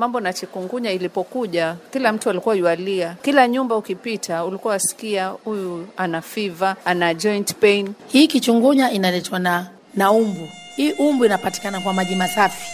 mambo na chikungunya ilipokuja, kila mtu alikuwa yualia, kila nyumba ukipita ulikuwa wasikia huyu ana fiva, ana joint pain. Hii kichungunya inaletwa na, na umbu. Hii umbu inapatikana kwa maji masafi.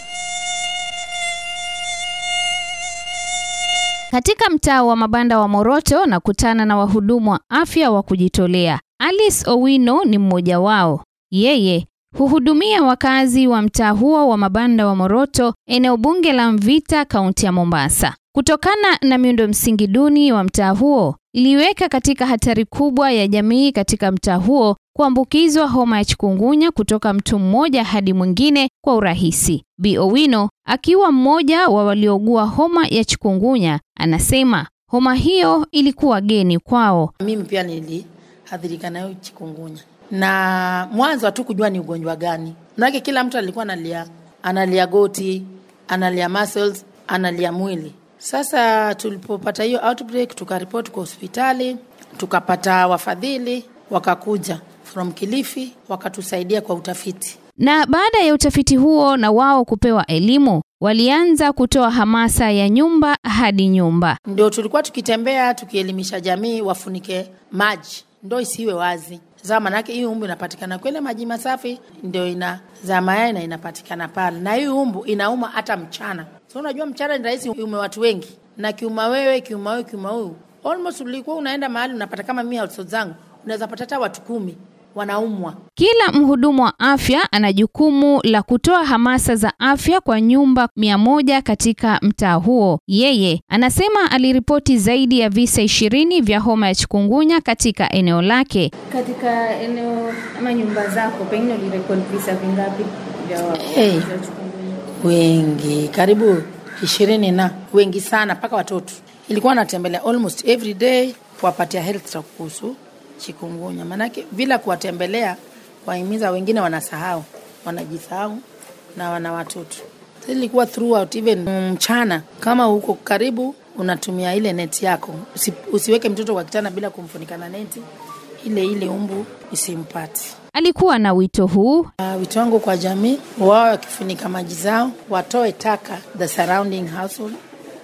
Katika mtaa wa mabanda wa Moroto na kutana na wahudumu wa afya wa kujitolea. Alice Owino ni mmoja wao. Yeye huhudumia wakazi wa mtaa huo wa mabanda wa Moroto, eneo bunge la Mvita, kaunti ya Mombasa. Kutokana na miundo msingi duni wa mtaa huo, iliweka katika hatari kubwa ya jamii katika mtaa huo kuambukizwa homa ya chikungunya kutoka mtu mmoja hadi mwingine kwa urahisi. Bi Owino akiwa mmoja wa waliougua homa ya chikungunya, anasema homa hiyo ilikuwa geni kwao. Mimi pia niliathirika nayo chikungunya, na mwanzo hatu kujua ni ugonjwa gani, manake kila mtu alikuwa analia, analia goti, analia muscles, analia mwili. Sasa tulipopata hiyo outbreak, tukaripoti kwa hospitali, tukapata wafadhili wakakuja from Kilifi wakatusaidia kwa utafiti. Na baada ya utafiti huo na wao kupewa elimu, walianza kutoa hamasa ya nyumba hadi nyumba. Ndio tulikuwa tukitembea tukielimisha jamii wafunike maji, ndo isiwe wazi zaa, manake hii umbu inapatikana kwele maji masafi, ndio ina za mayai na inapatikana pale, na hii umbu inauma hata mchana. So unajua mchana ni rahisi ume watu wengi, na kiuma wewe, kiuma wewe, kiuma huyu, almost ulikuwa unaenda mahali unapata kama mimi household zangu. Unaweza pata hata watu kumi wanaumwa. Kila mhudumu wa afya ana jukumu la kutoa hamasa za afya kwa nyumba mia moja katika mtaa huo. Yeye anasema aliripoti zaidi ya visa ishirini vya homa ya chikungunya katika eneo lake. Katika eneo ama nyumba zako, pengine ulirekodi visa vingapi vya Hey. Wengi, karibu ishirini na wengi sana, mpaka watoto. Ilikuwa natembelea almost every day kuwapatia health kuhusu chikungunya, maanake bila kuwatembelea kuwahimiza, wengine wanasahau, wanajisahau na wana watoto. Ilikuwa throughout even mchana, kama huko karibu unatumia ile neti yako, Usi, usiweke mtoto kwa kitanda bila kumfunika na neti ile ile umbu isimpati. Alikuwa na wito huu Uh, wito wangu kwa jamii, wao wakifunika maji zao watoe taka the surrounding household,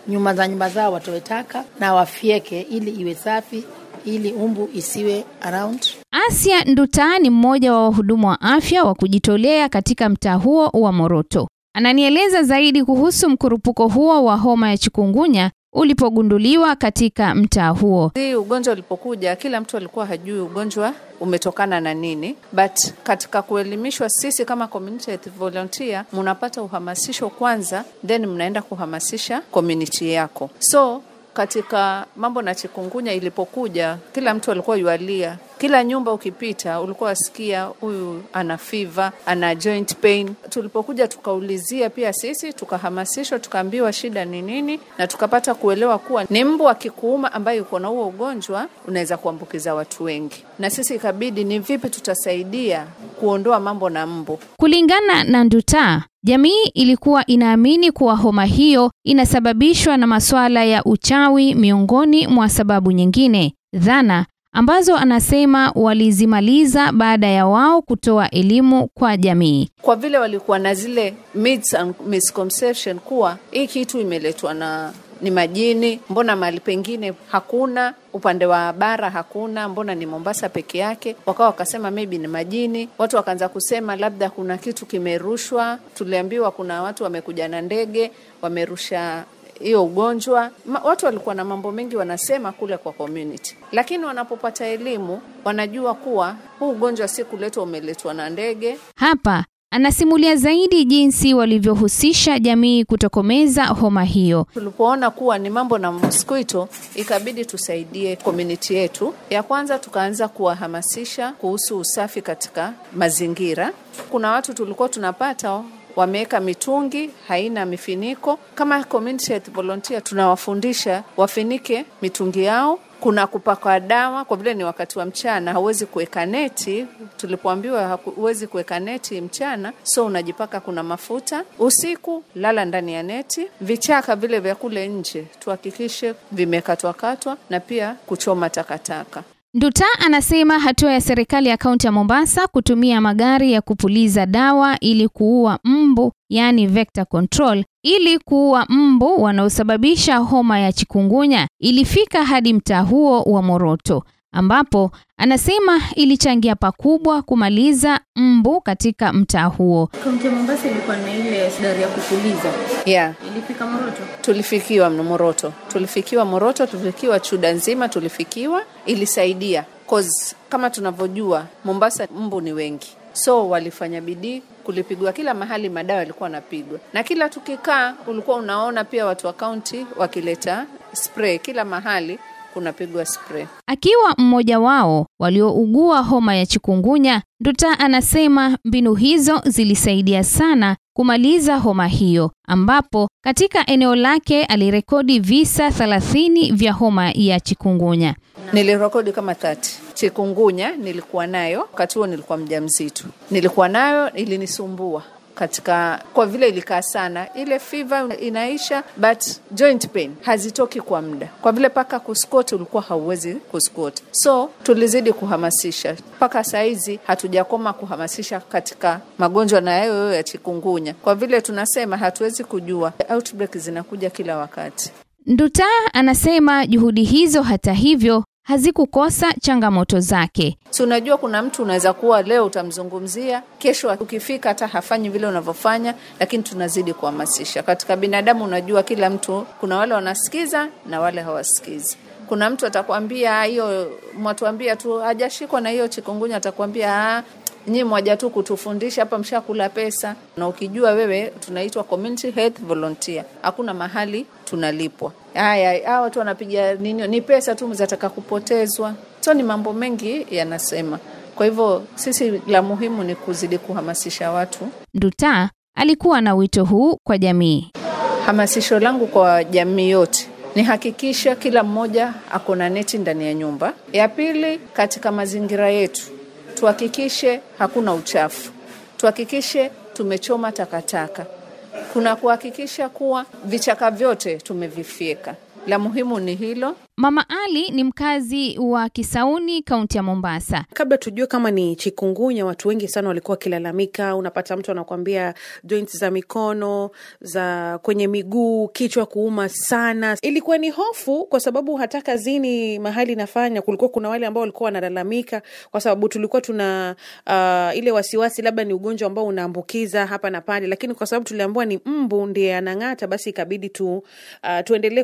nyuma za nyumba zao watoe taka na wafieke ili iwe safi, ili umbu isiwe around. Asia Nduta ni mmoja wa wahudumu wa afya wa kujitolea katika mtaa huo wa Moroto. Ananieleza zaidi kuhusu mkurupuko huo wa homa ya chikungunya ulipogunduliwa katika mtaa huo. Hii ugonjwa ulipokuja, kila mtu alikuwa hajui ugonjwa umetokana na nini, but katika kuelimishwa, sisi kama community health volunteer mnapata uhamasisho kwanza, then mnaenda kuhamasisha community yako. So katika mambo na chikungunya ilipokuja, kila mtu alikuwa yualia, kila nyumba ukipita ulikuwa wasikia huyu ana fever, ana joint pain. Tulipokuja tukaulizia pia sisi, tukahamasishwa, tukaambiwa shida ni nini, na tukapata kuelewa kuwa ni mbu akikuuma ambaye uko na huo ugonjwa unaweza kuambukiza watu wengi, na sisi ikabidi ni vipi tutasaidia kuondoa mambo na mbu. Kulingana na Nduta, jamii ilikuwa inaamini kuwa homa hiyo inasababishwa na masuala ya uchawi miongoni mwa sababu nyingine, dhana ambazo anasema walizimaliza baada ya wao kutoa elimu kwa jamii. kwa vile walikuwa na zile myths and misconception kuwa hii kitu imeletwa na ni majini, mbona mahali pengine hakuna, upande wa bara hakuna, mbona ni Mombasa peke yake? Wakawa wakasema maybe ni majini. Watu wakaanza kusema labda kuna kitu kimerushwa. Tuliambiwa kuna watu wamekuja na ndege wamerusha hiyo ugonjwa. Ma, watu walikuwa na mambo mengi wanasema kule kwa community, lakini wanapopata elimu wanajua kuwa huu ugonjwa si kuletwa, umeletwa na ndege. Hapa anasimulia zaidi jinsi walivyohusisha jamii kutokomeza homa hiyo. Tulipoona kuwa ni mambo na mosquito, ikabidi tusaidie community yetu. Ya kwanza tukaanza kuwahamasisha kuhusu usafi katika mazingira. Kuna watu tulikuwa tunapata wameweka mitungi haina mifiniko. Kama community health volunteer, tunawafundisha wafinike mitungi yao. Kuna kupakwa dawa, kwa vile ni wakati wa mchana, hauwezi kuweka neti. Tulipoambiwa huwezi kuweka neti mchana, so unajipaka kuna mafuta. Usiku lala ndani ya neti. Vichaka vile vya kule nje tuhakikishe vimekatwakatwa, na pia kuchoma takataka. Nduta anasema hatua ya serikali ya kaunti ya Mombasa kutumia magari ya kupuliza dawa ili kuua mbu, yaani vector control, ili kuua mbu wanaosababisha homa ya chikungunya ilifika hadi mtaa huo wa Moroto, ambapo anasema ilichangia pakubwa kumaliza mbu katika mtaa huo. Kaunti ya Mombasa ilikuwa na ile dari ya kupuliza, Yeah. ilifika Moroto. Tulifikiwa Moroto, tulifikiwa Moroto, tulifikiwa Chuda nzima, tulifikiwa. Ilisaidia cause kama tunavyojua Mombasa mbu ni wengi, so walifanya bidii, kulipigwa kila mahali, madawa yalikuwa anapigwa, na kila tukikaa ulikuwa unaona pia watu wa kaunti wakileta spray, kila mahali kunapigwa spray. Akiwa mmoja wao waliougua homa ya chikungunya, Nduta anasema mbinu hizo zilisaidia sana kumaliza homa hiyo, ambapo katika eneo lake alirekodi visa 30 vya homa ya chikungunya. Nilirekodi kama 30. Chikungunya nilikuwa nayo wakati huo, nilikuwa mjamzito, nilikuwa nayo, ilinisumbua katika kwa vile ilikaa sana, ile fever inaisha, but joint pain hazitoki kwa muda, kwa vile paka kuskoti ulikuwa hauwezi kuskoti. So tulizidi kuhamasisha mpaka saizi, hatujakoma kuhamasisha katika magonjwa na hayo ya chikungunya, kwa vile tunasema hatuwezi kujua, outbreak zinakuja kila wakati. Nduta anasema juhudi hizo hata hivyo hazikukosa changamoto zake. Si unajua kuna mtu unaweza kuwa leo utamzungumzia, kesho ukifika hata hafanyi vile unavyofanya, lakini tunazidi kuhamasisha. Katika binadamu, unajua kila mtu, kuna wale wanasikiza na wale hawasikizi. Kuna mtu atakwambia hiyo, mwatuambia tu hajashikwa na hiyo chikungunya, atakwambia "Ah, nyinyi mwaja tu kutufundisha hapa, mshakula pesa. Na ukijua wewe, tunaitwa community health volunteer, hakuna mahali tunalipwa. Haya, hawa watu wanapiga nini? Ni pesa tu zataka kupotezwa. So ni mambo mengi yanasema. Kwa hivyo sisi la muhimu ni kuzidi kuhamasisha watu. Nduta alikuwa na wito huu kwa jamii. Hamasisho langu kwa jamii yote ni hakikisha kila mmoja ako na neti ndani ya nyumba. Ya pili, katika mazingira yetu tuhakikishe hakuna uchafu, tuhakikishe tumechoma takataka, kuna kuhakikisha kuwa vichaka vyote tumevifyeka. La muhimu ni hilo. Mama Ali ni mkazi wa Kisauni, kaunti ya Mombasa. Kabla tujue kama ni chikungunya, watu wengi sana walikuwa wakilalamika. Unapata mtu anakuambia joints za mikono, za kwenye miguu, kichwa kuuma sana. Ilikuwa ni hofu, kwa sababu hata kazini mahali nafanya, kulikuwa kuna wale ambao walikuwa wanalalamika, kwa sababu tulikuwa tuna uh, ile wasiwasi labda ni ugonjwa ambao unaambukiza hapa na pale, lakini kwa sababu tuliambiwa ni mbu ndiye anang'ata, basi ikabidi tu uh, tuendelee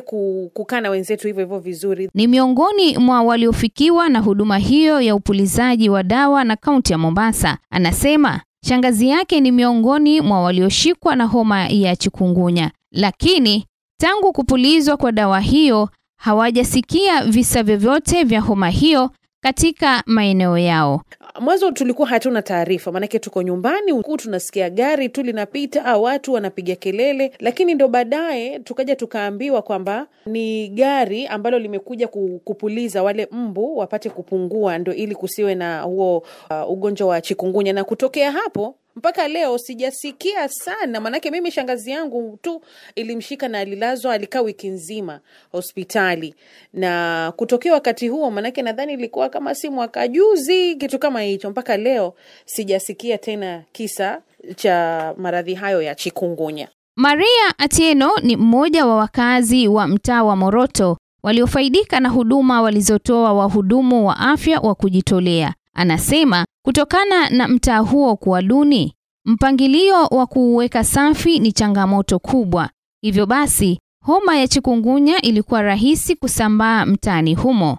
kukaa na wenzetu hivyo hivyo vizuri. Ni miongoni mwa waliofikiwa na huduma hiyo ya upulizaji wa dawa na kaunti ya Mombasa. Anasema shangazi yake ni miongoni mwa walioshikwa na homa ya chikungunya, lakini tangu kupulizwa kwa dawa hiyo hawajasikia visa vyovyote vya homa hiyo katika maeneo yao. Mwanzo tulikuwa hatuna taarifa, maanake tuko nyumbani huku tunasikia gari tu linapita au watu wanapiga kelele, lakini ndo baadaye tukaja tukaambiwa kwamba ni gari ambalo limekuja kupuliza wale mbu wapate kupungua, ndo ili kusiwe na huo uh, ugonjwa wa chikungunya. Na kutokea hapo mpaka leo sijasikia sana, maanake mimi shangazi yangu tu ilimshika na alilazwa, alikaa wiki nzima hospitali, na kutokea wakati huo, maanake nadhani ilikuwa kama si mwaka juzi, kitu kama hicho, mpaka leo sijasikia tena kisa cha maradhi hayo ya chikungunya. Maria Atieno ni mmoja wa wakazi wa mtaa wa Moroto waliofaidika na huduma walizotoa wahudumu wa afya wa kujitolea. Anasema kutokana na mtaa huo kuwa duni, mpangilio wa kuuweka safi ni changamoto kubwa. Hivyo basi, homa ya chikungunya ilikuwa rahisi kusambaa mtaani humo.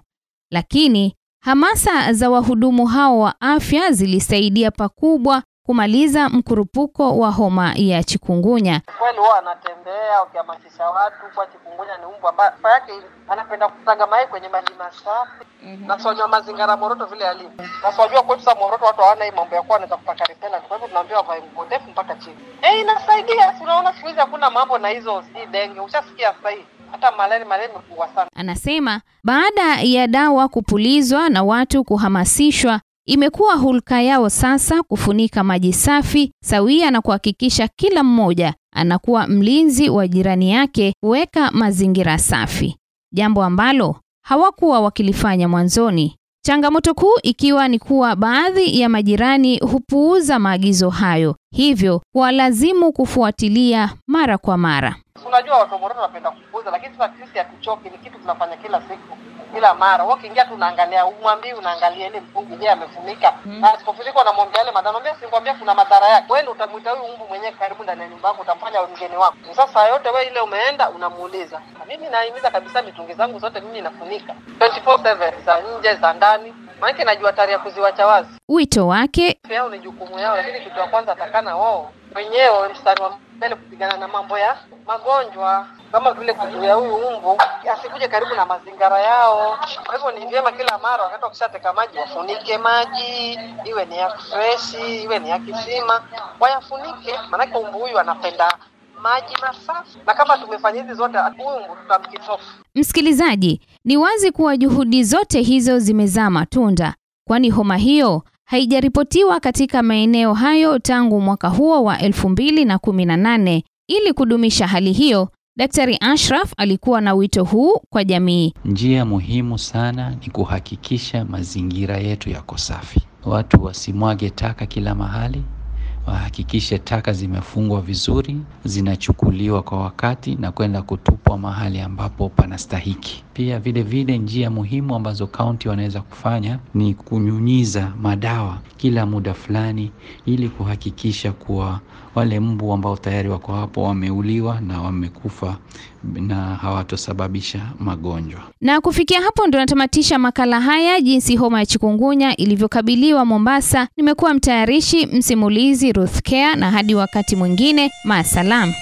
Lakini hamasa za wahudumu hao wa afya zilisaidia pakubwa kumaliza mkurupuko wa homa ya chikungunya. kweli huwa anatembea ukihamasisha watu kwa chikungunya ni umbu ambaye yake anapenda kutaga mayai kwenye maji masafi. Na siwajua mazingira Moroto vile alivyo, na siwajua kwetu sa Moroto watu hawana hii mambo ya kuwa wanaweza kupaka repela. kwa hivyo tunaambiwa wavae nguo ndefu mpaka chini. Eh inasaidia. Si unaona siku hizi hakuna mambo na hizo si denge. Ushasikia sasa hii hata malaria malaria imepungua sana. Anasema baada ya dawa kupulizwa na watu kuhamasishwa, imekuwa hulka yao sasa kufunika maji safi sawia na kuhakikisha kila mmoja anakuwa mlinzi wa jirani yake, kuweka mazingira safi, jambo ambalo hawakuwa wakilifanya mwanzoni. Changamoto kuu ikiwa ni kuwa baadhi ya majirani hupuuza maagizo hayo, hivyo kuwalazimu kufuatilia mara kwa mara. Unajua watu wa Moroto wanapenda kupuuza, lakini sasa sisi hatuchoki, ni kitu tunafanya kila siku kila mara. Wewe ukiingia tu unaangalia, umwambii unaangalia ile mtungi je, amefunika na asipofunika, anamwambia yale madhara. Naambia sikwambia kuna madhara yake. Wewe utamwita huyu mbu mwenyewe karibu ndani ya nyumba yako, utamfanya mgeni wako. Sasa yote wewe ile umeenda unamuuliza. Mimi nahimiza kabisa mitungi zangu zote mimi nafunika 24/7 za nje za ndani, maana najua hatari ya kuziwacha wazi. Wito wake yao ni jukumu yao, lakini kitu ya kwanza atakana wao wenyewe mstari wa mbele kupigana na mambo ya magonjwa kama vile kuzuia huyu umbu asikuje karibu na mazingira yao. Kwa hivyo ni vyema kila mara wakati wakishateka maji wafunike maji, iwe ni ya freshi, iwe ni ya kisima, wayafunike, maanake umbu huyu anapenda maji masafi, na kama tumefanya hizi zote, tutamkitofu. Msikilizaji, ni wazi kuwa juhudi zote hizo zimezaa matunda, kwani homa hiyo haijaripotiwa katika maeneo hayo tangu mwaka huo wa 2018. Ili kudumisha hali hiyo, Daktari Ashraf alikuwa na wito huu kwa jamii. Njia muhimu sana ni kuhakikisha mazingira yetu yako safi. Watu wasimwage taka kila mahali, wahakikishe taka zimefungwa vizuri, zinachukuliwa kwa wakati na kwenda kutupwa mahali ambapo panastahiki. Pia vile vile, njia muhimu ambazo kaunti wanaweza kufanya ni kunyunyiza madawa kila muda fulani, ili kuhakikisha kuwa wale mbu ambao tayari wako hapo wameuliwa na wamekufa na hawatosababisha magonjwa. Na kufikia hapo ndo natamatisha makala haya jinsi homa ya chikungunya ilivyokabiliwa Mombasa. Nimekuwa mtayarishi msimulizi Ruth na hadi wakati mwingine, maasalam.